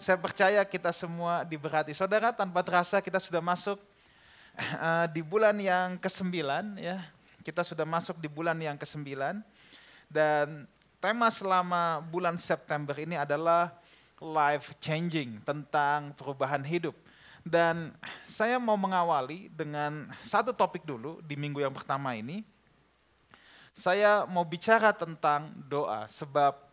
Saya percaya kita semua diberkati. Saudara, tanpa terasa kita sudah masuk uh, di bulan yang ke-9 ya. Kita sudah masuk di bulan yang ke-9 dan tema selama bulan September ini adalah life changing tentang perubahan hidup. Dan saya mau mengawali dengan satu topik dulu di minggu yang pertama ini. Saya mau bicara tentang doa sebab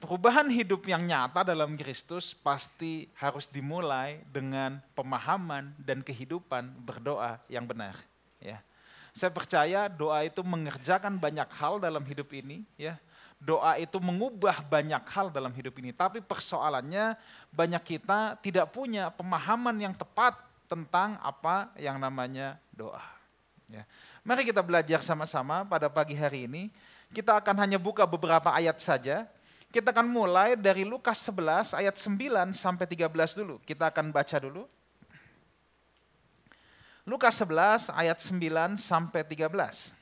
perubahan hidup yang nyata dalam Kristus pasti harus dimulai dengan pemahaman dan kehidupan berdoa yang benar. Ya. Saya percaya doa itu mengerjakan banyak hal dalam hidup ini. Ya. Doa itu mengubah banyak hal dalam hidup ini. Tapi persoalannya banyak kita tidak punya pemahaman yang tepat tentang apa yang namanya doa. Ya. Mari kita belajar sama-sama pada pagi hari ini. Kita akan hanya buka beberapa ayat saja kita akan mulai dari Lukas 11 ayat 9 sampai 13 dulu. Kita akan baca dulu. Lukas 11 ayat 9 sampai 13.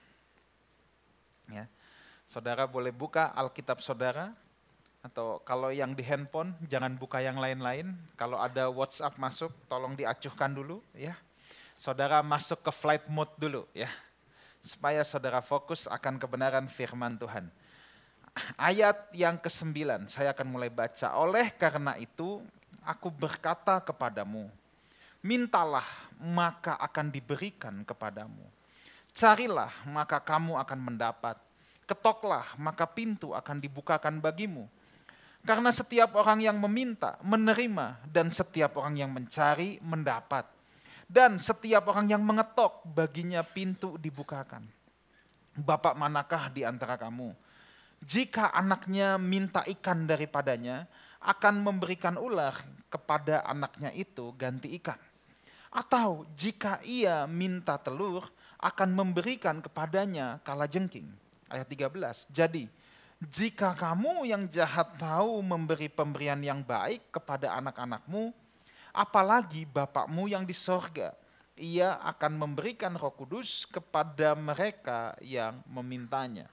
Ya. Saudara boleh buka Alkitab saudara atau kalau yang di handphone jangan buka yang lain-lain. Kalau ada WhatsApp masuk tolong diacuhkan dulu ya. Saudara masuk ke flight mode dulu ya. Supaya saudara fokus akan kebenaran firman Tuhan ayat yang ke-9 saya akan mulai baca. Oleh karena itu aku berkata kepadamu, mintalah maka akan diberikan kepadamu. Carilah maka kamu akan mendapat. Ketoklah maka pintu akan dibukakan bagimu. Karena setiap orang yang meminta, menerima, dan setiap orang yang mencari, mendapat. Dan setiap orang yang mengetok, baginya pintu dibukakan. Bapak manakah di antara kamu? Jika anaknya minta ikan daripadanya, akan memberikan ular kepada anaknya itu ganti ikan. Atau jika ia minta telur, akan memberikan kepadanya kala jengking. Ayat 13. Jadi, jika kamu yang jahat tahu memberi pemberian yang baik kepada anak-anakmu, apalagi Bapakmu yang di sorga, ia akan memberikan roh kudus kepada mereka yang memintanya.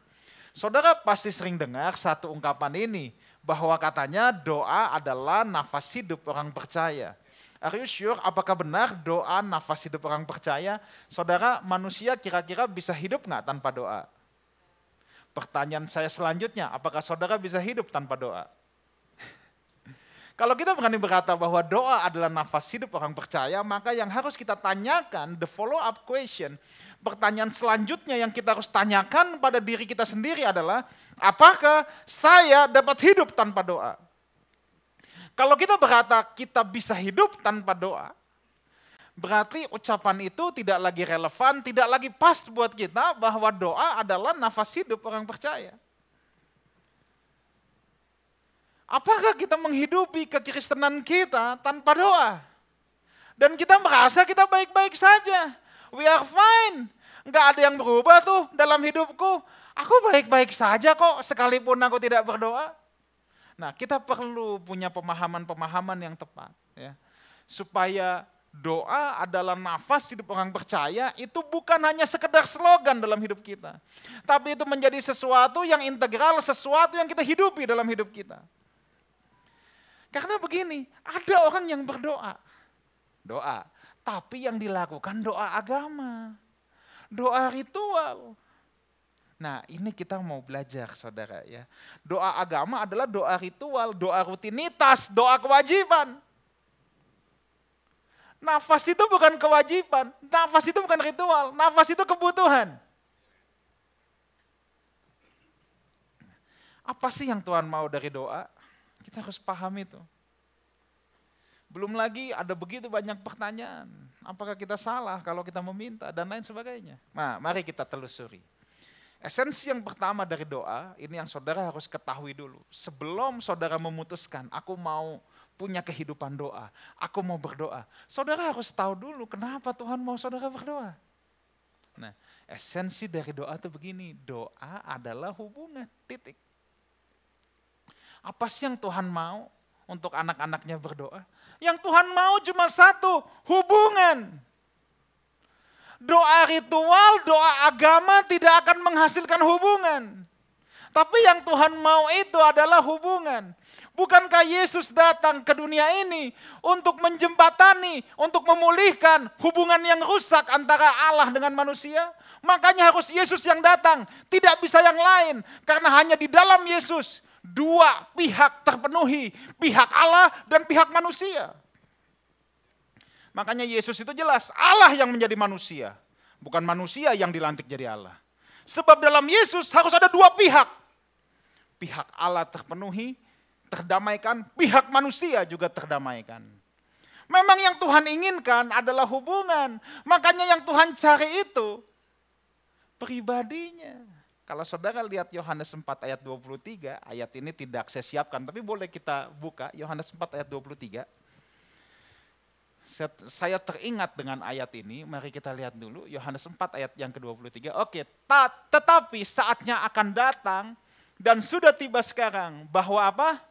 Saudara pasti sering dengar satu ungkapan ini, bahwa katanya doa adalah nafas hidup orang percaya. Are you sure apakah benar doa nafas hidup orang percaya? Saudara, manusia kira-kira bisa hidup nggak tanpa doa? Pertanyaan saya selanjutnya, apakah saudara bisa hidup tanpa doa? Kalau kita berani berkata bahwa doa adalah nafas hidup orang percaya, maka yang harus kita tanyakan, the follow up question, pertanyaan selanjutnya yang kita harus tanyakan pada diri kita sendiri adalah, apakah saya dapat hidup tanpa doa? Kalau kita berkata kita bisa hidup tanpa doa, berarti ucapan itu tidak lagi relevan, tidak lagi pas buat kita bahwa doa adalah nafas hidup orang percaya. Apakah kita menghidupi kekristenan kita tanpa doa? Dan kita merasa kita baik-baik saja. We are fine. Enggak ada yang berubah tuh dalam hidupku. Aku baik-baik saja kok sekalipun aku tidak berdoa. Nah kita perlu punya pemahaman-pemahaman yang tepat. ya Supaya doa adalah nafas hidup orang percaya itu bukan hanya sekedar slogan dalam hidup kita. Tapi itu menjadi sesuatu yang integral, sesuatu yang kita hidupi dalam hidup kita. Karena begini, ada orang yang berdoa. Doa. Tapi yang dilakukan doa agama. Doa ritual. Nah ini kita mau belajar saudara ya. Doa agama adalah doa ritual, doa rutinitas, doa kewajiban. Nafas itu bukan kewajiban, nafas itu bukan ritual, nafas itu kebutuhan. Apa sih yang Tuhan mau dari doa? Kita harus paham itu. Belum lagi ada begitu banyak pertanyaan. Apakah kita salah kalau kita meminta dan lain sebagainya. Nah, mari kita telusuri. Esensi yang pertama dari doa, ini yang saudara harus ketahui dulu. Sebelum saudara memutuskan, aku mau punya kehidupan doa, aku mau berdoa. Saudara harus tahu dulu kenapa Tuhan mau saudara berdoa. Nah, esensi dari doa itu begini, doa adalah hubungan, titik. Apa sih yang Tuhan mau untuk anak-anaknya berdoa? Yang Tuhan mau cuma satu, hubungan. Doa ritual, doa agama tidak akan menghasilkan hubungan. Tapi yang Tuhan mau itu adalah hubungan. Bukankah Yesus datang ke dunia ini untuk menjembatani, untuk memulihkan hubungan yang rusak antara Allah dengan manusia? Makanya harus Yesus yang datang, tidak bisa yang lain. Karena hanya di dalam Yesus dua pihak terpenuhi, pihak Allah dan pihak manusia. Makanya Yesus itu jelas Allah yang menjadi manusia, bukan manusia yang dilantik jadi Allah. Sebab dalam Yesus harus ada dua pihak. Pihak Allah terpenuhi, terdamaikan, pihak manusia juga terdamaikan. Memang yang Tuhan inginkan adalah hubungan. Makanya yang Tuhan cari itu pribadinya. Kalau saudara lihat Yohanes 4 ayat 23, ayat ini tidak saya siapkan, tapi boleh kita buka Yohanes 4 ayat 23. Saya teringat dengan ayat ini, mari kita lihat dulu Yohanes 4 ayat yang ke-23. Oke, tetapi saatnya akan datang dan sudah tiba sekarang bahwa apa?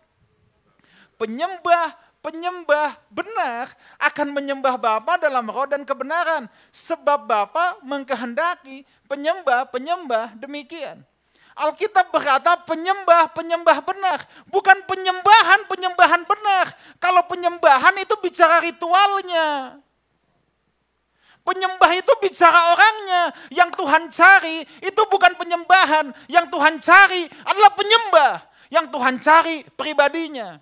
penyembah penyembah benar akan menyembah Bapa dalam roh dan kebenaran. Sebab Bapa mengkehendaki penyembah-penyembah demikian. Alkitab berkata penyembah-penyembah benar, bukan penyembahan-penyembahan benar. Kalau penyembahan itu bicara ritualnya. Penyembah itu bicara orangnya. Yang Tuhan cari itu bukan penyembahan. Yang Tuhan cari adalah penyembah. Yang Tuhan cari pribadinya.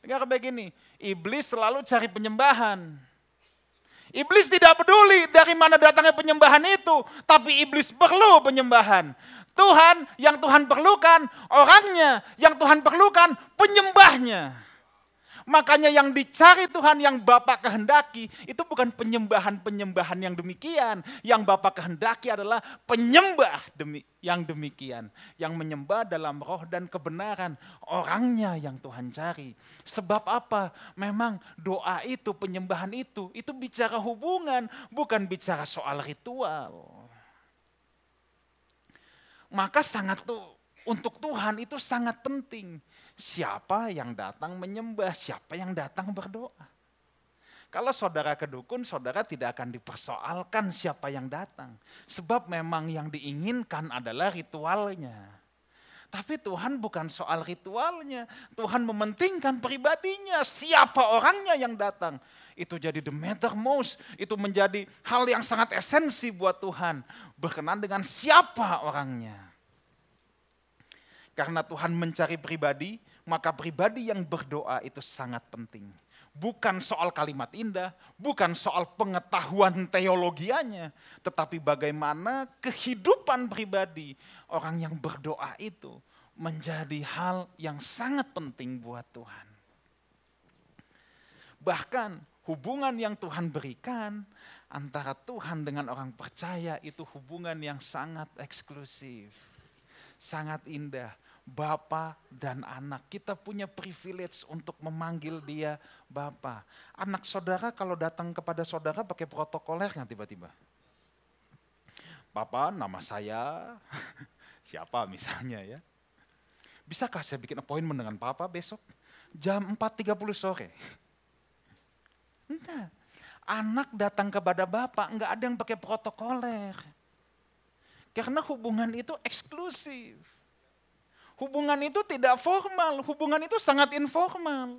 Dengar begini, iblis selalu cari penyembahan. Iblis tidak peduli dari mana datangnya penyembahan itu, tapi iblis perlu penyembahan. Tuhan yang Tuhan perlukan orangnya, yang Tuhan perlukan penyembahnya. Makanya yang dicari Tuhan yang Bapak kehendaki itu bukan penyembahan-penyembahan yang demikian. Yang Bapak kehendaki adalah penyembah demi yang demikian. Yang menyembah dalam roh dan kebenaran. Orangnya yang Tuhan cari. Sebab apa? Memang doa itu, penyembahan itu, itu bicara hubungan, bukan bicara soal ritual. Maka sangat tuh untuk Tuhan itu sangat penting siapa yang datang menyembah, siapa yang datang berdoa. Kalau saudara ke dukun, saudara tidak akan dipersoalkan siapa yang datang. Sebab memang yang diinginkan adalah ritualnya. Tapi Tuhan bukan soal ritualnya. Tuhan mementingkan pribadinya. Siapa orangnya yang datang. Itu jadi the matter most. Itu menjadi hal yang sangat esensi buat Tuhan. Berkenan dengan siapa orangnya. Karena Tuhan mencari pribadi, maka pribadi yang berdoa itu sangat penting. Bukan soal kalimat indah, bukan soal pengetahuan teologianya, tetapi bagaimana kehidupan pribadi orang yang berdoa itu menjadi hal yang sangat penting buat Tuhan. Bahkan hubungan yang Tuhan berikan antara Tuhan dengan orang percaya itu hubungan yang sangat eksklusif, sangat indah Bapa dan anak. Kita punya privilege untuk memanggil dia Bapa. Anak saudara kalau datang kepada saudara pakai protokoler nggak tiba-tiba? Papa, nama saya siapa misalnya ya. Bisakah saya bikin appointment dengan Papa besok? Jam 4.30 sore. Enggak. Anak datang kepada Bapak, enggak ada yang pakai protokoler. Karena hubungan itu eksklusif. Hubungan itu tidak formal, hubungan itu sangat informal.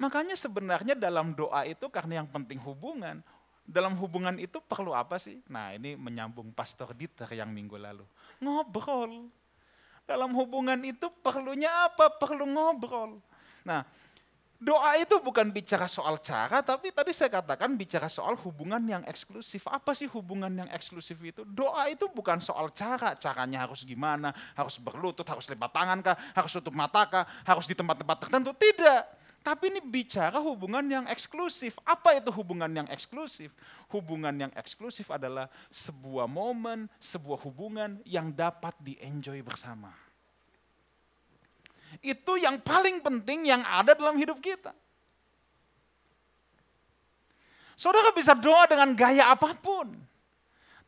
Makanya sebenarnya dalam doa itu karena yang penting hubungan, dalam hubungan itu perlu apa sih? Nah ini menyambung Pastor Dieter yang minggu lalu. Ngobrol. Dalam hubungan itu perlunya apa? Perlu ngobrol. Nah Doa itu bukan bicara soal cara, tapi tadi saya katakan bicara soal hubungan yang eksklusif. Apa sih hubungan yang eksklusif itu? Doa itu bukan soal cara, caranya harus gimana, harus berlutut, harus lebat tangan kah, harus tutup mata kah, harus di tempat-tempat tertentu. Tidak. Tapi ini bicara hubungan yang eksklusif. Apa itu hubungan yang eksklusif? Hubungan yang eksklusif adalah sebuah momen, sebuah hubungan yang dapat di-enjoy bersama itu yang paling penting yang ada dalam hidup kita. Saudara bisa doa dengan gaya apa pun.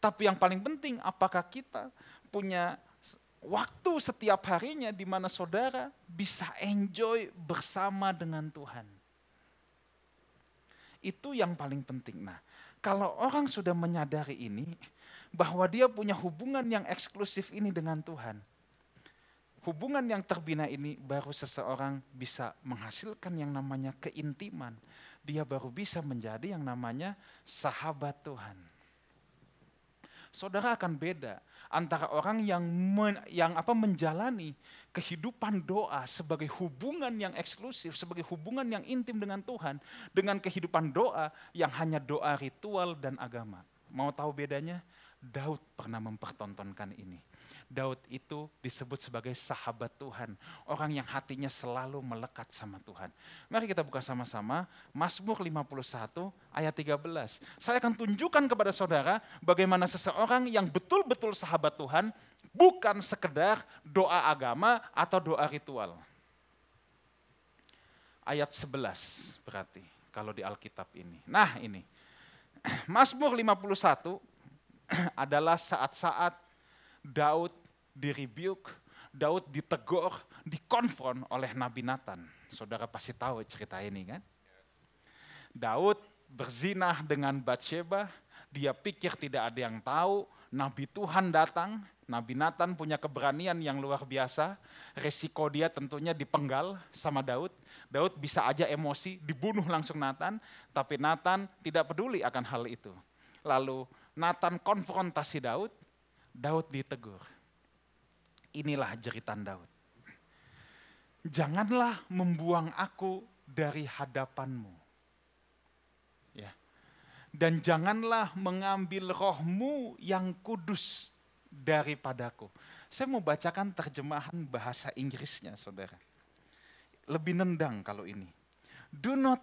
Tapi yang paling penting apakah kita punya waktu setiap harinya di mana saudara bisa enjoy bersama dengan Tuhan. Itu yang paling penting. Nah, kalau orang sudah menyadari ini, bahwa dia punya hubungan yang eksklusif ini dengan Tuhan. Hubungan yang terbina ini baru seseorang bisa menghasilkan yang namanya keintiman. Dia baru bisa menjadi yang namanya sahabat Tuhan. Saudara akan beda antara orang yang men, yang apa menjalani kehidupan doa sebagai hubungan yang eksklusif, sebagai hubungan yang intim dengan Tuhan dengan kehidupan doa yang hanya doa ritual dan agama. Mau tahu bedanya? Daud pernah mempertontonkan ini. Daud itu disebut sebagai sahabat Tuhan, orang yang hatinya selalu melekat sama Tuhan. Mari kita buka sama-sama Mazmur 51 ayat 13. Saya akan tunjukkan kepada saudara bagaimana seseorang yang betul-betul sahabat Tuhan bukan sekedar doa agama atau doa ritual. Ayat 11 berarti kalau di Alkitab ini. Nah ini, Mazmur 51 adalah saat-saat Daud direbuke, Daud ditegur, dikonfront oleh Nabi Nathan. Saudara pasti tahu cerita ini kan? Daud berzinah dengan Bathsheba, dia pikir tidak ada yang tahu, Nabi Tuhan datang, Nabi Nathan punya keberanian yang luar biasa, resiko dia tentunya dipenggal sama Daud. Daud bisa aja emosi, dibunuh langsung Nathan, tapi Nathan tidak peduli akan hal itu. Lalu Nathan konfrontasi Daud, Daud ditegur. Inilah jeritan Daud. Janganlah membuang aku dari hadapanmu. Ya. Dan janganlah mengambil rohmu yang kudus daripadaku. Saya mau bacakan terjemahan bahasa Inggrisnya, saudara. Lebih nendang kalau ini. Do not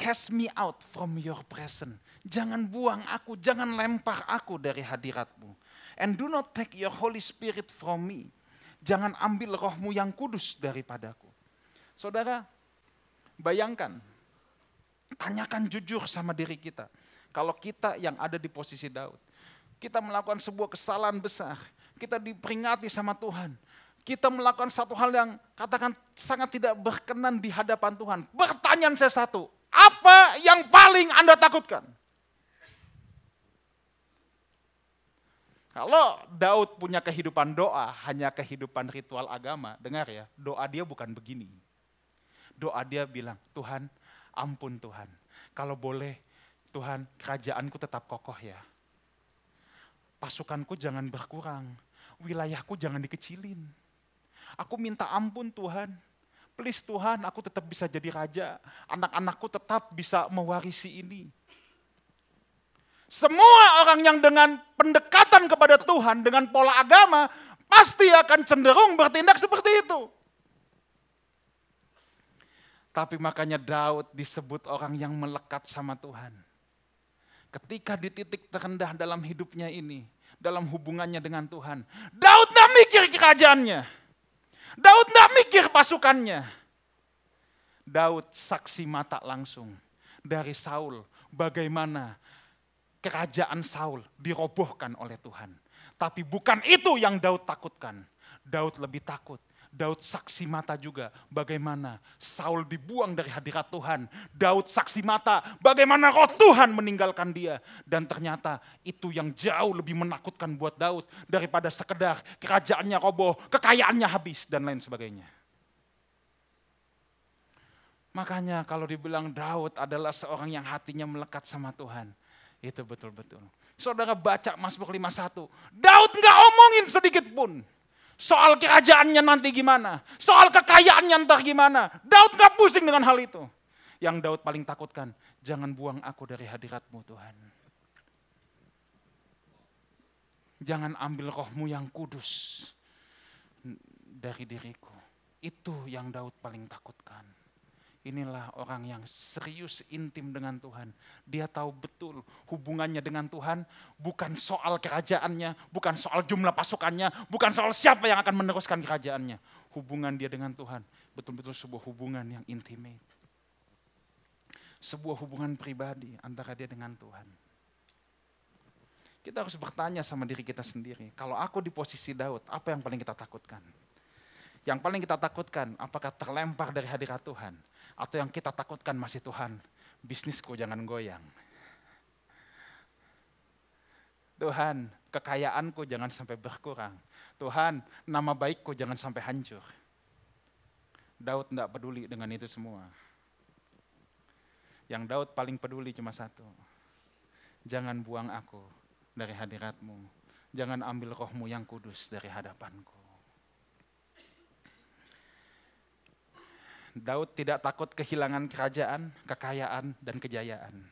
cast me out from your presence. Jangan buang aku, jangan lempar aku dari hadiratmu. And do not take your Holy Spirit from me. Jangan ambil rohmu yang kudus daripadaku. Saudara, bayangkan, tanyakan jujur sama diri kita. Kalau kita yang ada di posisi Daud, kita melakukan sebuah kesalahan besar, kita diperingati sama Tuhan, kita melakukan satu hal yang katakan sangat tidak berkenan di hadapan Tuhan. Pertanyaan saya satu, apa yang paling Anda takutkan? Kalau Daud punya kehidupan doa, hanya kehidupan ritual agama, dengar ya, doa dia bukan begini. Doa dia bilang, Tuhan, ampun Tuhan. Kalau boleh, Tuhan, kerajaanku tetap kokoh ya. Pasukanku jangan berkurang, wilayahku jangan dikecilin. Aku minta ampun Tuhan, please Tuhan aku tetap bisa jadi raja. Anak-anakku tetap bisa mewarisi ini. Semua orang yang dengan pendekatan kepada Tuhan, dengan pola agama, pasti akan cenderung bertindak seperti itu. Tapi makanya Daud disebut orang yang melekat sama Tuhan. Ketika di titik terendah dalam hidupnya ini, dalam hubungannya dengan Tuhan, Daud gak mikir kerajaannya. Daud nggak mikir pasukannya. Daud saksi mata langsung dari Saul bagaimana kerajaan Saul dirobohkan oleh Tuhan. Tapi bukan itu yang Daud takutkan. Daud lebih takut Daud saksi mata juga bagaimana Saul dibuang dari hadirat Tuhan. Daud saksi mata bagaimana roh Tuhan meninggalkan dia. Dan ternyata itu yang jauh lebih menakutkan buat Daud daripada sekedar kerajaannya roboh, kekayaannya habis dan lain sebagainya. Makanya kalau dibilang Daud adalah seorang yang hatinya melekat sama Tuhan. Itu betul-betul. Saudara baca Mazmur 51. Daud nggak omongin sedikit pun Soal kerajaannya nanti gimana? Soal kekayaannya ntar gimana? Daud gak pusing dengan hal itu. Yang Daud paling takutkan, jangan buang aku dari hadiratmu Tuhan. Jangan ambil rohmu yang kudus dari diriku. Itu yang Daud paling takutkan. Inilah orang yang serius intim dengan Tuhan. Dia tahu betul hubungannya dengan Tuhan bukan soal kerajaannya, bukan soal jumlah pasukannya, bukan soal siapa yang akan meneruskan kerajaannya. Hubungan dia dengan Tuhan betul-betul sebuah hubungan yang intimate. Sebuah hubungan pribadi antara dia dengan Tuhan. Kita harus bertanya sama diri kita sendiri, kalau aku di posisi Daud, apa yang paling kita takutkan? Yang paling kita takutkan, apakah terlempar dari hadirat Tuhan? Atau yang kita takutkan masih Tuhan, bisnisku jangan goyang. Tuhan, kekayaanku jangan sampai berkurang. Tuhan, nama baikku jangan sampai hancur. Daud tidak peduli dengan itu semua. Yang Daud paling peduli cuma satu. Jangan buang aku dari hadiratmu. Jangan ambil rohmu yang kudus dari hadapanku. Daud tidak takut kehilangan kerajaan, kekayaan, dan kejayaan.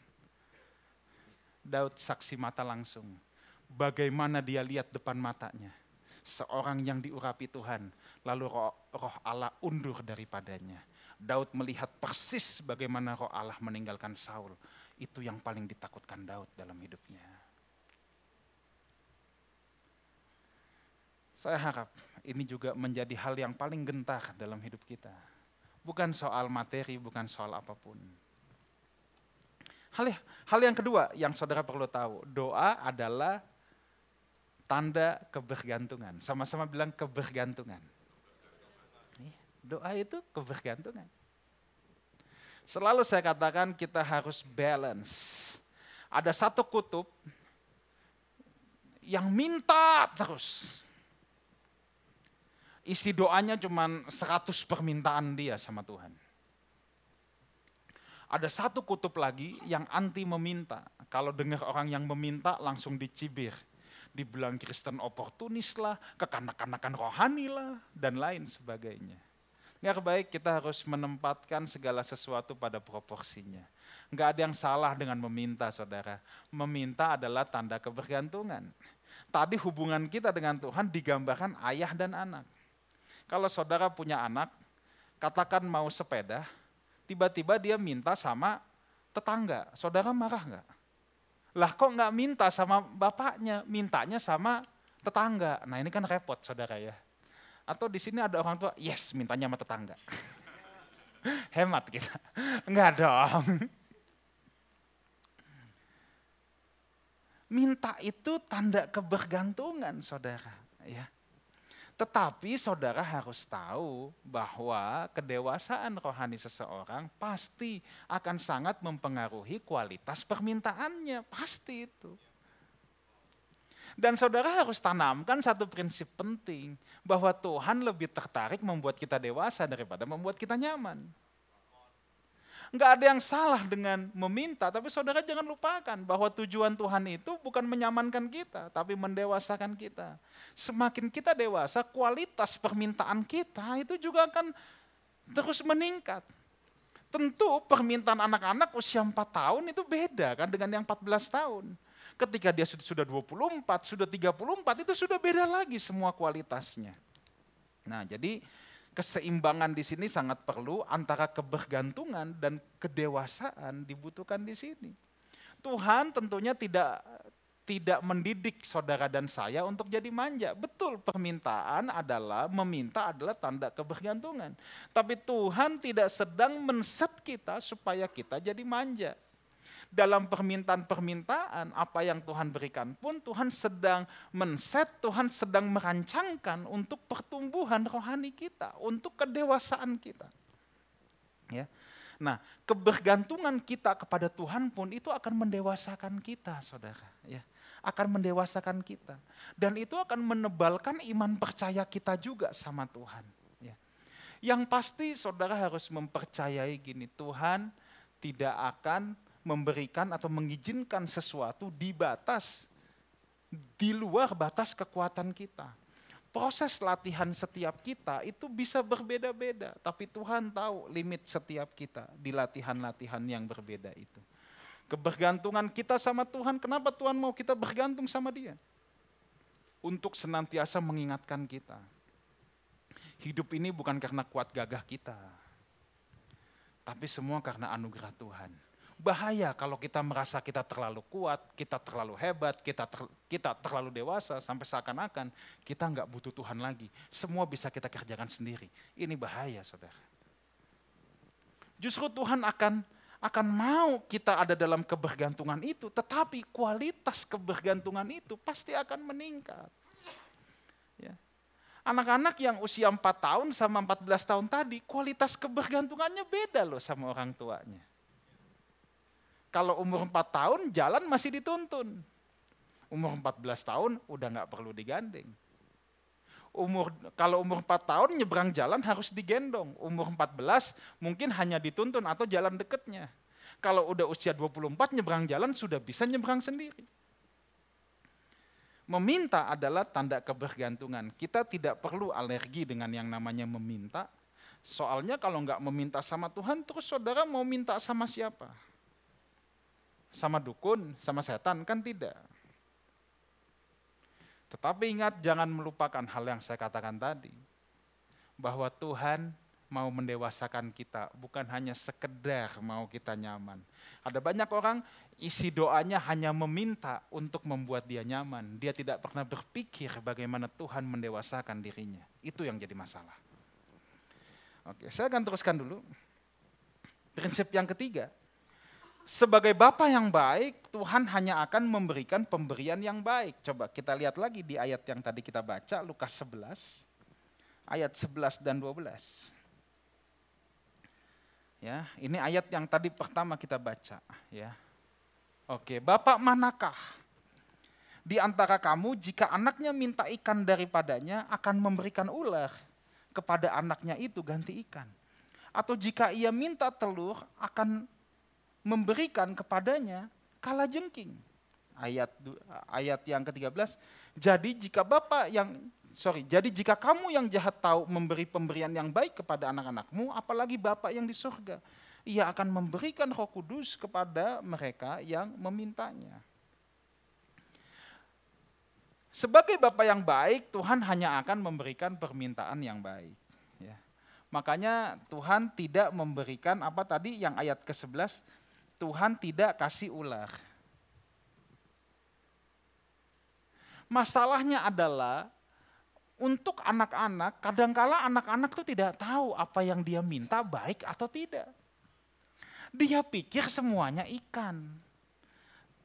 Daud saksi mata langsung. Bagaimana dia lihat depan matanya. Seorang yang diurapi Tuhan, lalu roh, roh Allah undur daripadanya. Daud melihat persis bagaimana roh Allah meninggalkan Saul. Itu yang paling ditakutkan Daud dalam hidupnya. Saya harap ini juga menjadi hal yang paling gentar dalam hidup kita bukan soal materi, bukan soal apa pun. Hal, hal yang kedua yang saudara perlu tahu, doa adalah tanda kebergantungan. Sama-sama bilang kebergantungan. Doa itu kebergantungan. Selalu saya katakan kita harus balance. Ada satu kutub yang minta terus isi doanya cuma 100 permintaan dia sama Tuhan. Ada satu kutub lagi yang anti meminta. Kalau dengar orang yang meminta langsung dicibir. Dibilang Kristen oportunis lah, kekanak-kanakan rohani lah, dan lain sebagainya. Nggak baik kita harus menempatkan segala sesuatu pada proporsinya. Nggak ada yang salah dengan meminta saudara. Meminta adalah tanda kebergantungan. Tadi hubungan kita dengan Tuhan digambarkan ayah dan anak. Kalau saudara punya anak, katakan mau sepeda, tiba-tiba dia minta sama tetangga. Saudara marah nggak? Lah kok nggak minta sama bapaknya, mintanya sama tetangga. Nah ini kan repot saudara ya. Atau di sini ada orang tua, yes mintanya sama tetangga. Hemat kita. Enggak dong. Minta itu tanda kebergantungan saudara. Ya. Tetapi saudara harus tahu bahwa kedewasaan rohani seseorang pasti akan sangat mempengaruhi kualitas permintaannya, pasti itu. Dan saudara harus tanamkan satu prinsip penting, bahwa Tuhan lebih tertarik membuat kita dewasa daripada membuat kita nyaman. Enggak ada yang salah dengan meminta, tapi saudara jangan lupakan bahwa tujuan Tuhan itu bukan menyamankan kita, tapi mendewasakan kita. Semakin kita dewasa, kualitas permintaan kita itu juga akan terus meningkat. Tentu permintaan anak-anak usia 4 tahun itu beda kan dengan yang 14 tahun. Ketika dia sudah 24, sudah 34, itu sudah beda lagi semua kualitasnya. Nah jadi keseimbangan di sini sangat perlu antara kebergantungan dan kedewasaan dibutuhkan di sini. Tuhan tentunya tidak tidak mendidik saudara dan saya untuk jadi manja. Betul, permintaan adalah meminta adalah tanda kebergantungan. Tapi Tuhan tidak sedang menset kita supaya kita jadi manja dalam permintaan-permintaan apa yang Tuhan berikan pun Tuhan sedang menset, Tuhan sedang merancangkan untuk pertumbuhan rohani kita, untuk kedewasaan kita. Ya. Nah, kebergantungan kita kepada Tuhan pun itu akan mendewasakan kita, saudara. Ya, akan mendewasakan kita, dan itu akan menebalkan iman percaya kita juga sama Tuhan. Ya. Yang pasti, saudara harus mempercayai gini: Tuhan tidak akan memberikan atau mengizinkan sesuatu di batas, di luar batas kekuatan kita. Proses latihan setiap kita itu bisa berbeda-beda, tapi Tuhan tahu limit setiap kita di latihan-latihan yang berbeda itu. Kebergantungan kita sama Tuhan, kenapa Tuhan mau kita bergantung sama Dia? Untuk senantiasa mengingatkan kita. Hidup ini bukan karena kuat gagah kita, tapi semua karena anugerah Tuhan bahaya kalau kita merasa kita terlalu kuat, kita terlalu hebat, kita ter, kita terlalu dewasa sampai seakan-akan kita nggak butuh Tuhan lagi. Semua bisa kita kerjakan sendiri. Ini bahaya, saudara. Justru Tuhan akan akan mau kita ada dalam kebergantungan itu, tetapi kualitas kebergantungan itu pasti akan meningkat. Ya. Anak-anak yang usia 4 tahun sama 14 tahun tadi, kualitas kebergantungannya beda loh sama orang tuanya. Kalau umur 4 tahun jalan masih dituntun. Umur 14 tahun udah nggak perlu digandeng. Umur kalau umur 4 tahun nyebrang jalan harus digendong. Umur 14 mungkin hanya dituntun atau jalan deketnya. Kalau udah usia 24 nyebrang jalan sudah bisa nyebrang sendiri. Meminta adalah tanda kebergantungan. Kita tidak perlu alergi dengan yang namanya meminta. Soalnya kalau nggak meminta sama Tuhan, terus saudara mau minta sama siapa? Sama dukun, sama setan? Kan tidak. Tetapi ingat jangan melupakan hal yang saya katakan tadi. Bahwa Tuhan mau mendewasakan kita, bukan hanya sekedar mau kita nyaman. Ada banyak orang isi doanya hanya meminta untuk membuat dia nyaman. Dia tidak pernah berpikir bagaimana Tuhan mendewasakan dirinya. Itu yang jadi masalah. Oke, saya akan teruskan dulu. Prinsip yang ketiga, sebagai Bapa yang baik, Tuhan hanya akan memberikan pemberian yang baik. Coba kita lihat lagi di ayat yang tadi kita baca, Lukas 11, ayat 11 dan 12. Ya, ini ayat yang tadi pertama kita baca, ya. Oke, Bapak manakah di antara kamu jika anaknya minta ikan daripadanya akan memberikan ular kepada anaknya itu ganti ikan? Atau jika ia minta telur akan memberikan kepadanya kala jengking. Ayat ayat yang ke-13, jadi jika Bapak yang sorry, jadi jika kamu yang jahat tahu memberi pemberian yang baik kepada anak-anakmu, apalagi Bapak yang di surga, ia akan memberikan Roh Kudus kepada mereka yang memintanya. Sebagai Bapak yang baik, Tuhan hanya akan memberikan permintaan yang baik. Ya. Makanya Tuhan tidak memberikan apa tadi yang ayat ke-11, Tuhan tidak kasih ular. Masalahnya adalah untuk anak-anak, kadangkala anak-anak itu tidak tahu apa yang dia minta baik atau tidak. Dia pikir semuanya ikan.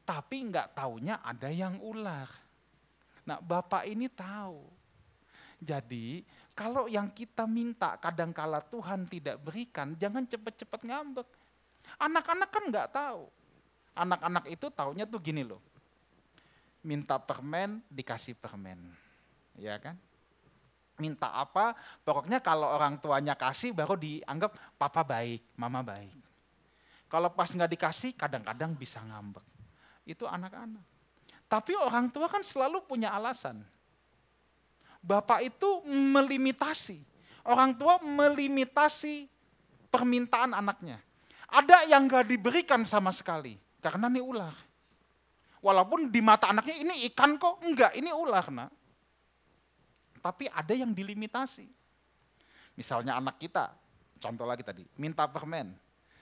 Tapi nggak taunya ada yang ular. Nah Bapak ini tahu. Jadi kalau yang kita minta kadangkala Tuhan tidak berikan, jangan cepat-cepat ngambek Anak-anak kan nggak tahu. Anak-anak itu taunya tuh gini loh. Minta permen, dikasih permen. Ya kan? Minta apa, pokoknya kalau orang tuanya kasih baru dianggap papa baik, mama baik. Kalau pas nggak dikasih, kadang-kadang bisa ngambek. Itu anak-anak. Tapi orang tua kan selalu punya alasan. Bapak itu melimitasi. Orang tua melimitasi permintaan anaknya. Ada yang gak diberikan sama sekali, karena ini ular. Walaupun di mata anaknya ini ikan kok, enggak, ini ular nak. Tapi ada yang dilimitasi. Misalnya anak kita, contoh lagi tadi, minta permen.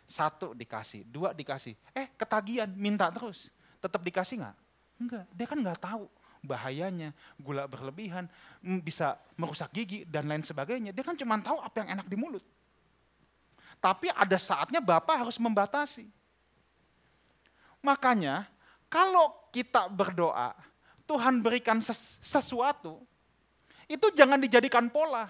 Satu dikasih, dua dikasih. Eh ketagihan, minta terus. Tetap dikasih nggak? Enggak, dia kan nggak tahu bahayanya, gula berlebihan, bisa merusak gigi dan lain sebagainya. Dia kan cuma tahu apa yang enak di mulut. Tapi ada saatnya Bapak harus membatasi. Makanya kalau kita berdoa, Tuhan berikan sesuatu, itu jangan dijadikan pola.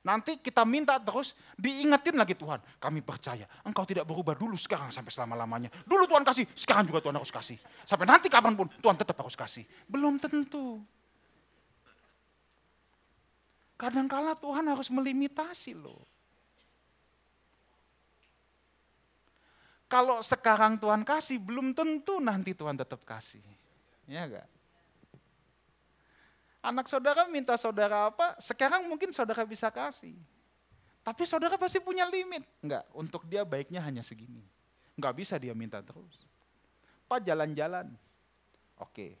Nanti kita minta terus, diingetin lagi Tuhan. Kami percaya, engkau tidak berubah dulu sekarang sampai selama-lamanya. Dulu Tuhan kasih, sekarang juga Tuhan harus kasih. Sampai nanti kapan pun Tuhan tetap harus kasih. Belum tentu. Kadangkala Tuhan harus melimitasi loh. Kalau sekarang Tuhan kasih, belum tentu nanti Tuhan tetap kasih. Ya enggak? Anak saudara minta saudara apa, sekarang mungkin saudara bisa kasih. Tapi saudara pasti punya limit. Enggak, untuk dia baiknya hanya segini. Enggak bisa dia minta terus. Pak jalan-jalan. Oke.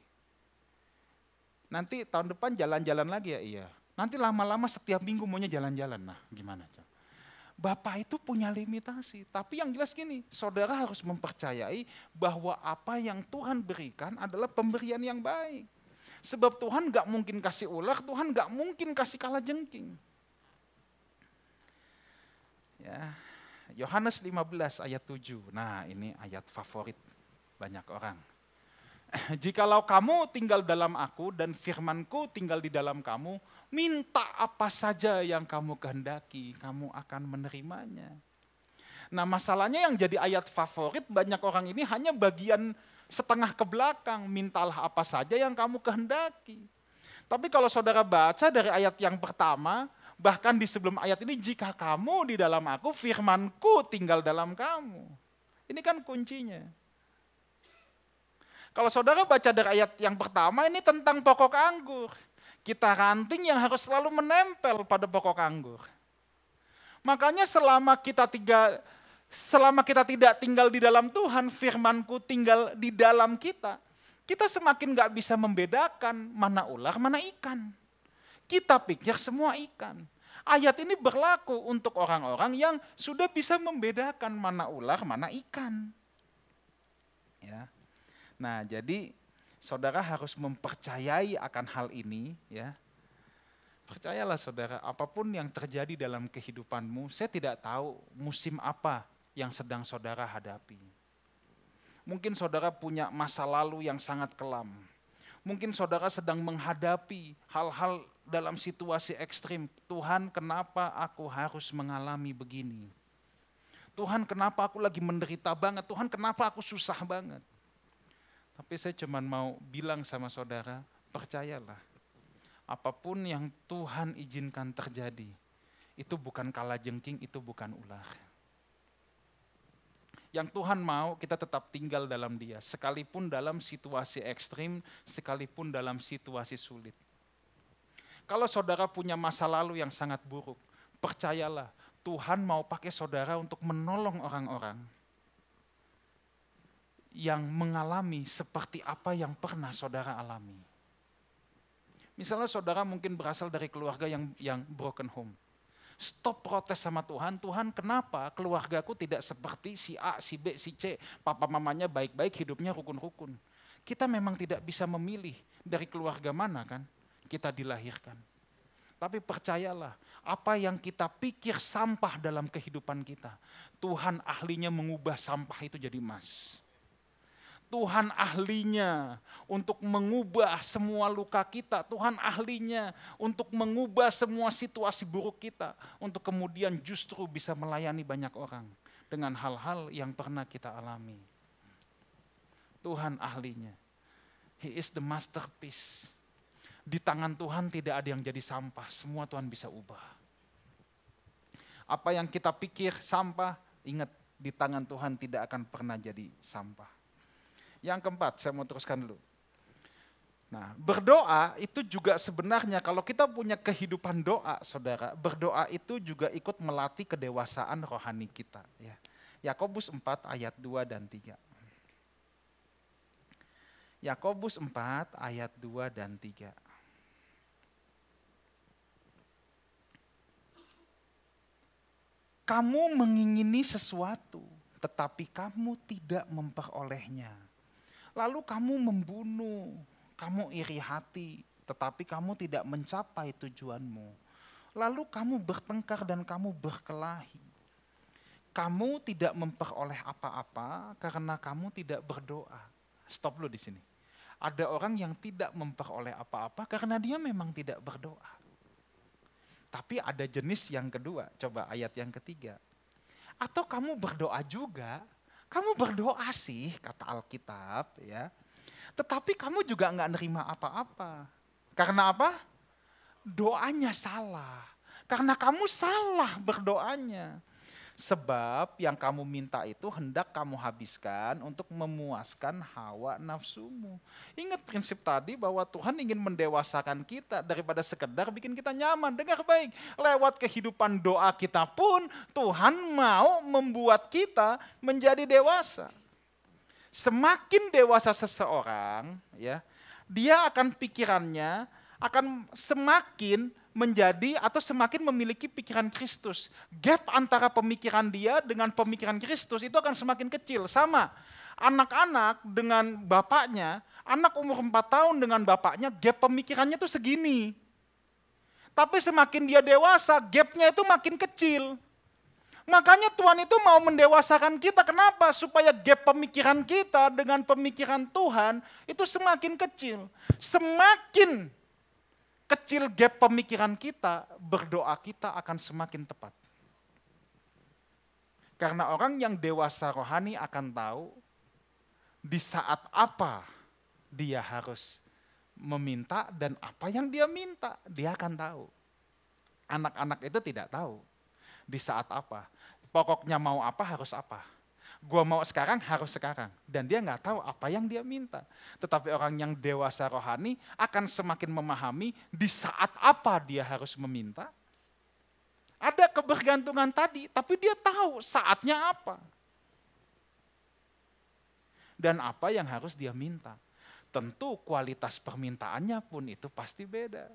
Nanti tahun depan jalan-jalan lagi ya? Iya. Nanti lama-lama setiap minggu maunya jalan-jalan. Nah gimana? Bapak itu punya limitasi. Tapi yang jelas gini, saudara harus mempercayai bahwa apa yang Tuhan berikan adalah pemberian yang baik. Sebab Tuhan gak mungkin kasih ular, Tuhan gak mungkin kasih kala jengking. Ya, Yohanes 15 ayat 7. Nah ini ayat favorit banyak orang. Jikalau kamu tinggal dalam aku dan firmanku tinggal di dalam kamu, Minta apa saja yang kamu kehendaki, kamu akan menerimanya. Nah masalahnya yang jadi ayat favorit banyak orang ini hanya bagian setengah ke belakang, mintalah apa saja yang kamu kehendaki. Tapi kalau saudara baca dari ayat yang pertama, bahkan di sebelum ayat ini, jika kamu di dalam aku, firmanku tinggal dalam kamu. Ini kan kuncinya. Kalau saudara baca dari ayat yang pertama, ini tentang pokok anggur. Kita ranting yang harus selalu menempel pada pokok anggur. Makanya selama kita tiga, selama kita tidak tinggal di dalam Tuhan, firmanku tinggal di dalam kita, kita semakin gak bisa membedakan mana ular, mana ikan. Kita pikir semua ikan. Ayat ini berlaku untuk orang-orang yang sudah bisa membedakan mana ular, mana ikan. Ya. Nah, jadi saudara harus mempercayai akan hal ini ya. Percayalah saudara, apa pun yang terjadi dalam kehidupanmu, saya tidak tahu musim apa yang sedang saudara hadapi. Mungkin saudara punya masa lalu yang sangat kelam. Mungkin saudara sedang menghadapi hal-hal dalam situasi ekstrim. Tuhan kenapa aku harus mengalami begini? Tuhan kenapa aku lagi menderita banget? Tuhan kenapa aku susah banget? Tapi saya cuma mau bilang sama saudara, percayalah apa pun yang Tuhan izinkan terjadi, itu bukan kala jengking, itu bukan ular. Yang Tuhan mau kita tetap tinggal dalam dia, sekalipun dalam situasi ekstrim, sekalipun dalam situasi sulit. Kalau saudara punya masa lalu yang sangat buruk, percayalah Tuhan mau pakai saudara untuk menolong orang-orang yang mengalami seperti apa yang pernah saudara alami. Misalnya saudara mungkin berasal dari keluarga yang yang broken home. Stop protes sama Tuhan, Tuhan kenapa keluargaku tidak seperti si A, si B, si C. Papa mamanya baik-baik, hidupnya rukun-rukun. Kita memang tidak bisa memilih dari keluarga mana kan kita dilahirkan. Tapi percayalah, apa yang kita pikir sampah dalam kehidupan kita, Tuhan ahlinya mengubah sampah itu jadi emas. Tuhan ahlinya untuk mengubah semua luka kita. Tuhan ahlinya untuk mengubah semua situasi buruk kita. Untuk kemudian justru bisa melayani banyak orang dengan hal-hal yang pernah kita alami. Tuhan ahlinya. He is the masterpiece. Di tangan Tuhan tidak ada yang jadi sampah, semua Tuhan bisa ubah. Apa yang kita pikir sampah, ingat di tangan Tuhan tidak akan pernah jadi sampah. Yang keempat, saya mau teruskan dulu. Nah, berdoa itu juga sebenarnya kalau kita punya kehidupan doa, saudara, berdoa itu juga ikut melatih kedewasaan rohani kita. Ya. Yakobus 4 ayat 2 dan 3. Yakobus 4 ayat 2 dan 3. Kamu mengingini sesuatu, tetapi kamu tidak memperolehnya Lalu kamu membunuh, kamu iri hati, tetapi kamu tidak mencapai tujuanmu. Lalu kamu bertengkar dan kamu berkelahi. Kamu tidak memperoleh apa-apa karena kamu tidak berdoa. Stop dulu di sini. Ada orang yang tidak memperoleh apa-apa karena dia memang tidak berdoa. Tapi ada jenis yang kedua, coba ayat yang ketiga. Atau kamu berdoa juga, kamu berdoa sih, kata Alkitab ya. Tetapi kamu juga nggak nerima apa-apa. Karena apa? Doanya salah. Karena kamu salah berdoanya. Sebab yang kamu minta itu hendak kamu habiskan untuk memuaskan hawa nafsumu. Ingat prinsip tadi bahwa Tuhan ingin mendewasakan kita daripada sekedar bikin kita nyaman. Dengar baik, lewat kehidupan doa kita pun Tuhan mau membuat kita menjadi dewasa. Semakin dewasa seseorang, ya, dia akan pikirannya akan semakin menjadi atau semakin memiliki pikiran Kristus. Gap antara pemikiran dia dengan pemikiran Kristus itu akan semakin kecil. Sama, anak-anak dengan bapaknya, anak umur 4 tahun dengan bapaknya, gap pemikirannya itu segini. Tapi semakin dia dewasa, gapnya itu makin kecil. Makanya Tuhan itu mau mendewasakan kita. Kenapa? Supaya gap pemikiran kita dengan pemikiran Tuhan itu semakin kecil. Semakin kecil gap pemikiran kita, berdoa kita akan semakin tepat. Karena orang yang dewasa rohani akan tahu di saat apa dia harus meminta dan apa yang dia minta, dia akan tahu. Anak-anak itu tidak tahu di saat apa. Pokoknya mau apa harus apa. Gua mau sekarang harus sekarang. Dan dia nggak tahu apa yang dia minta. Tetapi orang yang dewasa rohani akan semakin memahami di saat apa dia harus meminta. Ada kebergantungan tadi, tapi dia tahu saatnya apa dan apa yang harus dia minta. Tentu kualitas permintaannya pun itu pasti beda.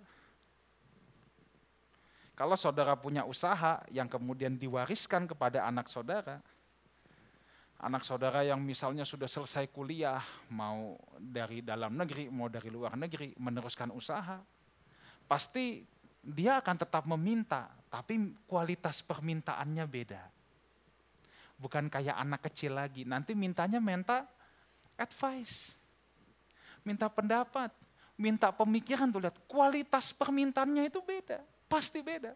Kalau saudara punya usaha yang kemudian diwariskan kepada anak saudara, anak saudara yang misalnya sudah selesai kuliah, mau dari dalam negeri, mau dari luar negeri, meneruskan usaha, pasti dia akan tetap meminta, tapi kualitas permintaannya beda. Bukan kayak anak kecil lagi, nanti mintanya minta advice, minta pendapat, minta pemikiran tuh lihat kualitas permintaannya itu beda, pasti beda.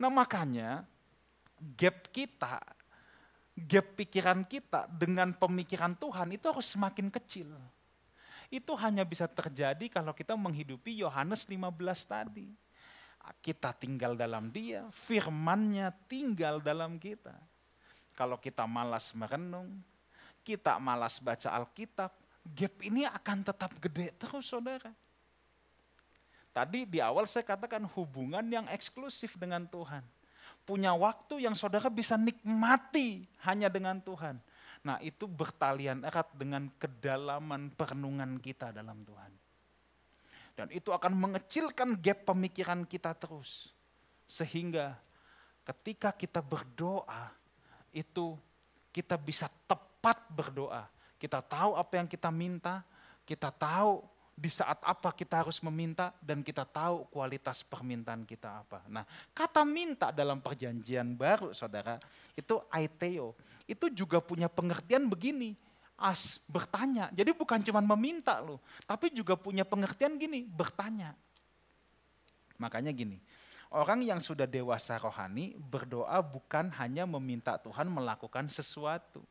Nah makanya gap kita, gap pikiran kita dengan pemikiran Tuhan itu harus semakin kecil. Itu hanya bisa terjadi kalau kita menghidupi Yohanes 15 tadi. Kita tinggal dalam dia, firmannya tinggal dalam kita. Kalau kita malas merenung, kita malas baca Alkitab, gap ini akan tetap gede terus saudara. Tadi di awal saya katakan hubungan yang eksklusif dengan Tuhan. Punya waktu yang saudara bisa nikmati hanya dengan Tuhan. Nah itu bertalian erat dengan kedalaman perenungan kita dalam Tuhan. Dan itu akan mengecilkan gap pemikiran kita terus. Sehingga ketika kita berdoa, itu kita bisa tepat berdoa. Kita tahu apa yang kita minta, kita tahu di saat apa kita harus meminta dan kita tahu kualitas permintaan kita apa. Nah, kata minta dalam perjanjian baru Saudara, itu aiteo. Itu juga punya pengertian begini, as bertanya. Jadi bukan cuma meminta loh, tapi juga punya pengertian gini, bertanya. Makanya gini, orang yang sudah dewasa rohani berdoa bukan hanya meminta Tuhan melakukan sesuatu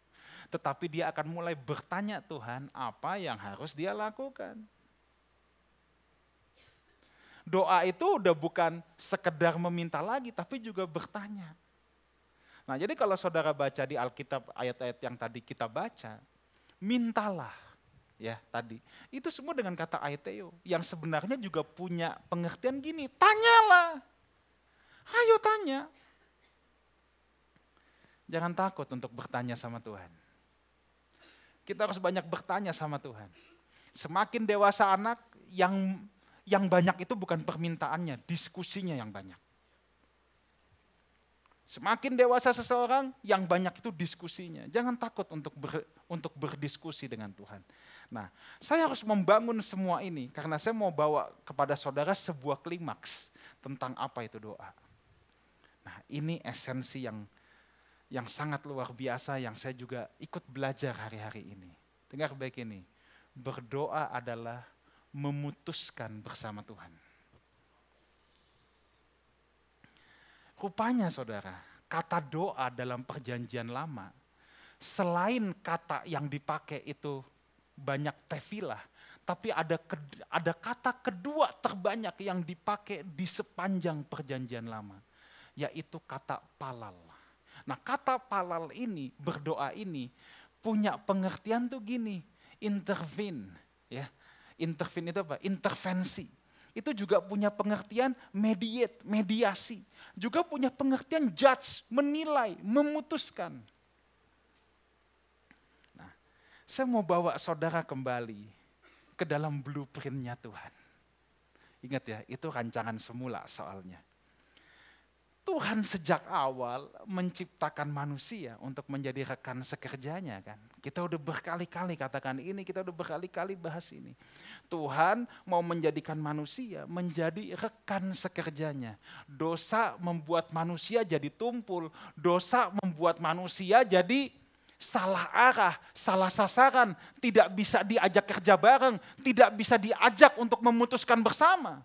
tetapi dia akan mulai bertanya Tuhan apa yang harus dia lakukan. Doa itu udah bukan sekedar meminta lagi, tapi juga bertanya. Nah jadi kalau saudara baca di Alkitab ayat-ayat yang tadi kita baca, mintalah ya tadi. Itu semua dengan kata aiteo, yang sebenarnya juga punya pengertian gini, tanyalah. Ayo tanya. Jangan takut untuk bertanya sama Tuhan. Kita harus banyak bertanya sama Tuhan. Semakin dewasa anak, yang yang banyak itu bukan permintaannya, diskusinya yang banyak. Semakin dewasa seseorang, yang banyak itu diskusinya. Jangan takut untuk ber, untuk berdiskusi dengan Tuhan. Nah, saya harus membangun semua ini karena saya mau bawa kepada saudara sebuah klimaks tentang apa itu doa. Nah, ini esensi yang yang sangat luar biasa yang saya juga ikut belajar hari-hari ini. Dengar baik ini, berdoa adalah memutuskan bersama Tuhan. Rupanya saudara, kata doa dalam perjanjian lama, selain kata yang dipakai itu banyak tefilah, tapi ada ada kata kedua terbanyak yang dipakai di sepanjang perjanjian lama, yaitu kata palal. Nah kata palal ini, berdoa ini, punya pengertian tuh gini, intervene. ya Intervene itu apa? Intervensi. Itu juga punya pengertian mediate, mediasi. Juga punya pengertian judge, menilai, memutuskan. Nah, saya mau bawa saudara kembali ke dalam blueprintnya Tuhan. Ingat ya, itu rancangan semula soalnya. Tuhan sejak awal menciptakan manusia untuk menjadi rekan sekerjanya kan. Kita udah berkali-kali katakan ini, kita udah berkali-kali bahas ini. Tuhan mau menjadikan manusia menjadi rekan sekerjanya. Dosa membuat manusia jadi tumpul, dosa membuat manusia jadi salah arah, salah sasaran, tidak bisa diajak kerja bareng, tidak bisa diajak untuk memutuskan bersama.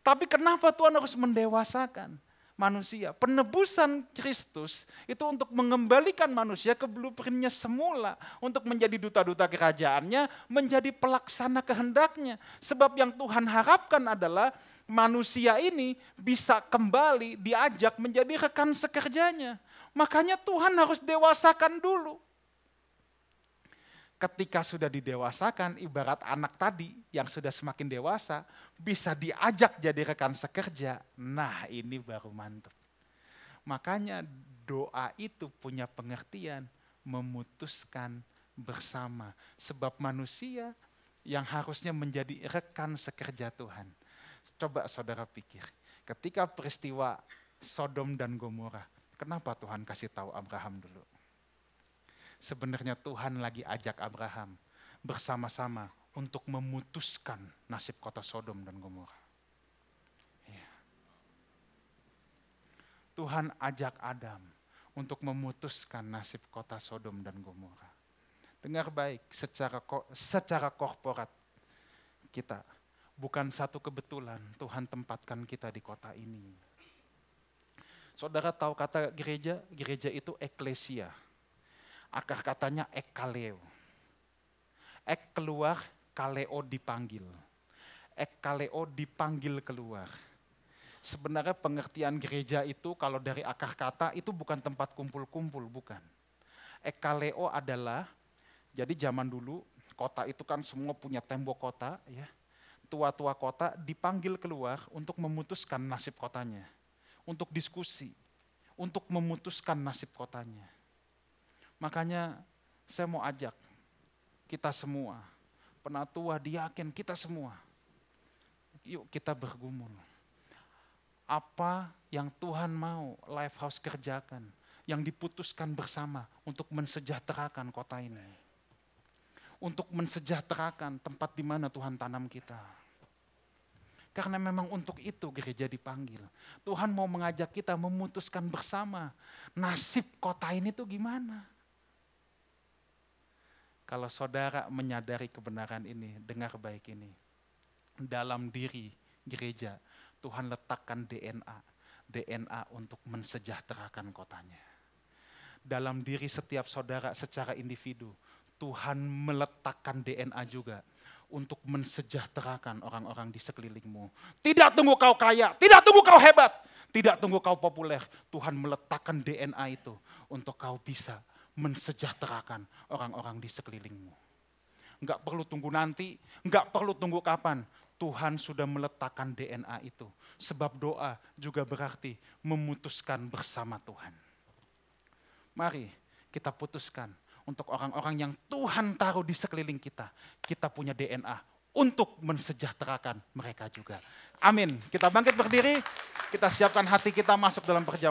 Tapi kenapa Tuhan harus mendewasakan? Manusia. Penebusan Kristus itu untuk mengembalikan manusia ke blueprintnya semula. Untuk menjadi duta-duta kerajaannya, menjadi pelaksana kehendaknya. Sebab yang Tuhan harapkan adalah manusia ini bisa kembali diajak menjadi rekan sekerjanya. Makanya Tuhan harus dewasakan dulu ketika sudah didewasakan, ibarat anak tadi yang sudah semakin dewasa, bisa diajak jadi rekan sekerja. Nah ini baru mantap. Makanya doa itu punya pengertian memutuskan bersama. Sebab manusia yang harusnya menjadi rekan sekerja Tuhan. Coba saudara pikir, ketika peristiwa Sodom dan Gomora, kenapa Tuhan kasih tahu Abraham dulu? Sebenarnya Tuhan lagi ajak Abraham bersama-sama untuk memutuskan nasib kota Sodom dan Gomora. Ya. Tuhan ajak Adam untuk memutuskan nasib kota Sodom dan Gomora. Dengar baik, secara secara korporat kita bukan satu kebetulan Tuhan tempatkan kita di kota ini. Saudara tahu kata gereja? Gereja itu eklesia Akar katanya ek kaleo. Ek keluar, kaleo dipanggil. Ek kaleo dipanggil keluar. Sebenarnya pengertian gereja itu kalau dari akar kata itu bukan tempat kumpul-kumpul, bukan. Ekaleo adalah, jadi zaman dulu kota itu kan semua punya tembok kota, ya. Tua-tua kota dipanggil keluar untuk memutuskan nasib kotanya. Untuk diskusi, untuk memutuskan nasib kotanya. Makanya saya mau ajak kita semua, penatua, diaken, kita semua. Yuk kita bergumul. Apa yang Tuhan mau Lifehouse kerjakan, yang diputuskan bersama untuk mensejahterakan kota ini. Untuk mensejahterakan tempat di mana Tuhan tanam kita. Karena memang untuk itu gereja dipanggil. Tuhan mau mengajak kita memutuskan bersama nasib kota ini tuh gimana kalau saudara menyadari kebenaran ini, dengar baik ini. Dalam diri gereja, Tuhan letakkan DNA. DNA untuk mensejahterakan kotanya. Dalam diri setiap saudara secara individu, Tuhan meletakkan DNA juga untuk mensejahterakan orang-orang di sekelilingmu. Tidak tunggu kau kaya, tidak tunggu kau hebat, tidak tunggu kau populer. Tuhan meletakkan DNA itu untuk kau bisa mensejahterakan orang-orang di sekelilingmu. Enggak perlu tunggu nanti, enggak perlu tunggu kapan. Tuhan sudah meletakkan DNA itu. Sebab doa juga berarti memutuskan bersama Tuhan. Mari kita putuskan untuk orang-orang yang Tuhan taruh di sekeliling kita. Kita punya DNA untuk mensejahterakan mereka juga. Amin. Kita bangkit berdiri, kita siapkan hati kita masuk dalam perjamuan.